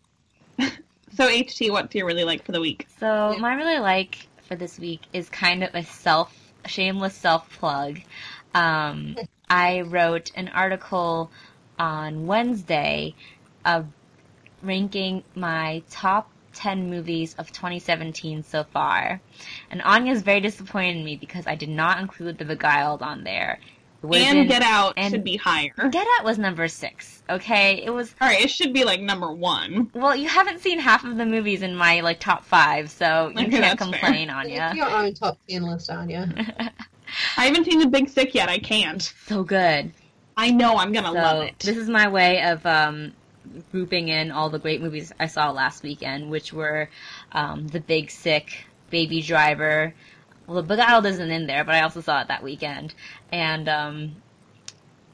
it. So HT, what do you really like for the week? So Yeah. my really like for this week is kind of a self, shameless self plug. Um, I wrote an article on Wednesday of ranking my top 10 movies of 2017 so far. And Anya's very disappointed in me because I did not include The Beguiled on there. It would've And been- Get Out and- should be higher. Get Out was number six. Okay, it was All right, it should be like number one. well. You haven't seen half of the movies in my like top five, so you Okay, can't that's fair. complain, It's Anya. your own top ten list, Anya. I haven't seen The Big Sick yet. I can't. so good. I know I'm gonna So love it. this is my way of um, grouping in all the great movies I saw last weekend, which were um, The Big Sick, Baby Driver. Well, The Beguiled isn't in there, but I also saw it that weekend, and um,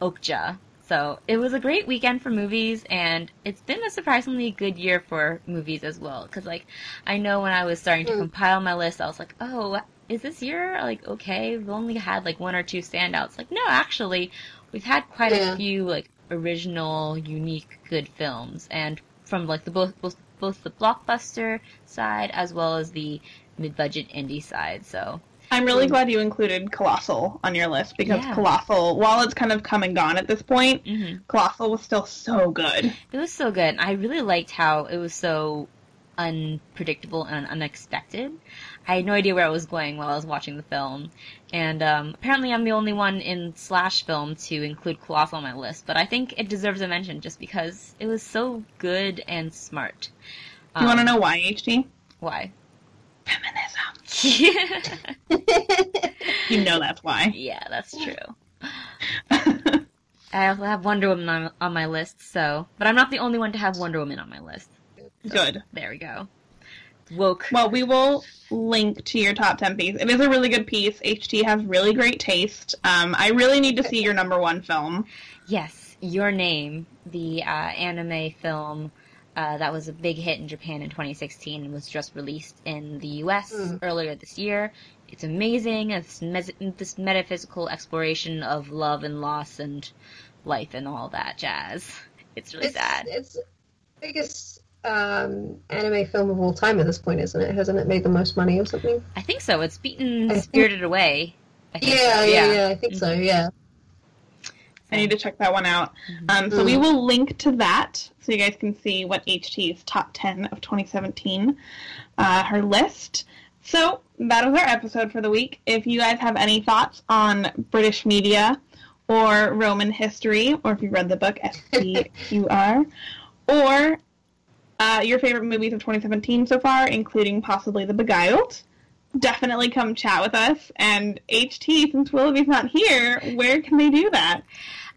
Okja. So it was a great weekend for movies, and it's been a surprisingly good year for movies as well. Because like, I know when I was starting to Mm. compile my list, I was like, oh, is this year like okay? We've only had like one or two standouts. Like, no, actually, we've had quite Yeah. a few like original, unique, good films, and from like the both both, both the blockbuster side as well as the mid-budget indie side. So I'm really glad you included Colossal on your list because Yeah. Colossal, while it's kind of come and gone at this point, hmm Colossal was still so good. it was so good. I really liked how it was so unpredictable and unexpected. I had no idea where I was going while I was watching the film, and um, apparently I'm the only one in slash film to include Colossal on my list. But I think it deserves a mention just because it was so good and smart. you want to Um, know why, HT? why? Feminism. You know that's why. yeah, that's true. I also have Wonder Woman on, on my list, so but I'm not the only one to have Wonder Woman on my list. good. There we go. Woke. Well, we will link to your top 10 piece. It is a really good piece. HT has really great taste. Um, I really need to see your number one film. Yes, Your Name, the uh, anime film uh, that was a big hit in Japan in 2016 and was just released in the U.S. Mm. earlier this year. It's amazing. It's mes- this metaphysical exploration of love and loss and life and all that jazz. It's really it's, sad. It's the biggest um, anime film of all time at this point, isn't it? Hasn't it made the most money or something? I think so. It's beaten think- Spirited Away. I think Yeah, so, yeah, yeah, I think so. Mhm. Yeah. I need to check that one out. Mhm. Um, so Mm. we will link to that so you guys can see what HT's top 10 of 2017, uh, her list. So that was our episode for the week. If you guys have any thoughts on British media or Roman history, or if you read the book S-P-Q-R, or uh, your favorite movies of 2017 so far, including possibly The Beguiled, definitely come chat with us. And HT, since Willoughby's not here, where can they do that?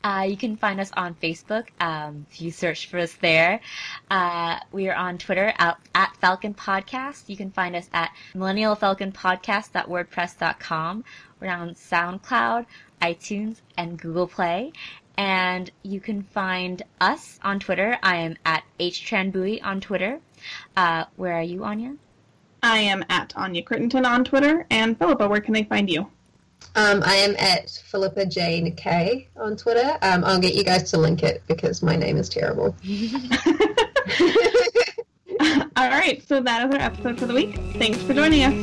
Uh, you can find us on Facebook um, if you search for us there. Uh, we are on Twitter at, at Falcon Podcast. You can find us at millennialfalconpodcast.wordpress.com. We're on SoundCloud, iTunes, and Google Play. And you can find us on Twitter. I am at HTranBui on Twitter. Uh, where are you, Anya? I am at Anya Crittenton on Twitter. And Philippa, where can they find you? Um, I am at Philippa Jane K on Twitter. Um, I'll get you guys to link it because my name is terrible. All right, so that is our episode for the week. Thanks for joining us.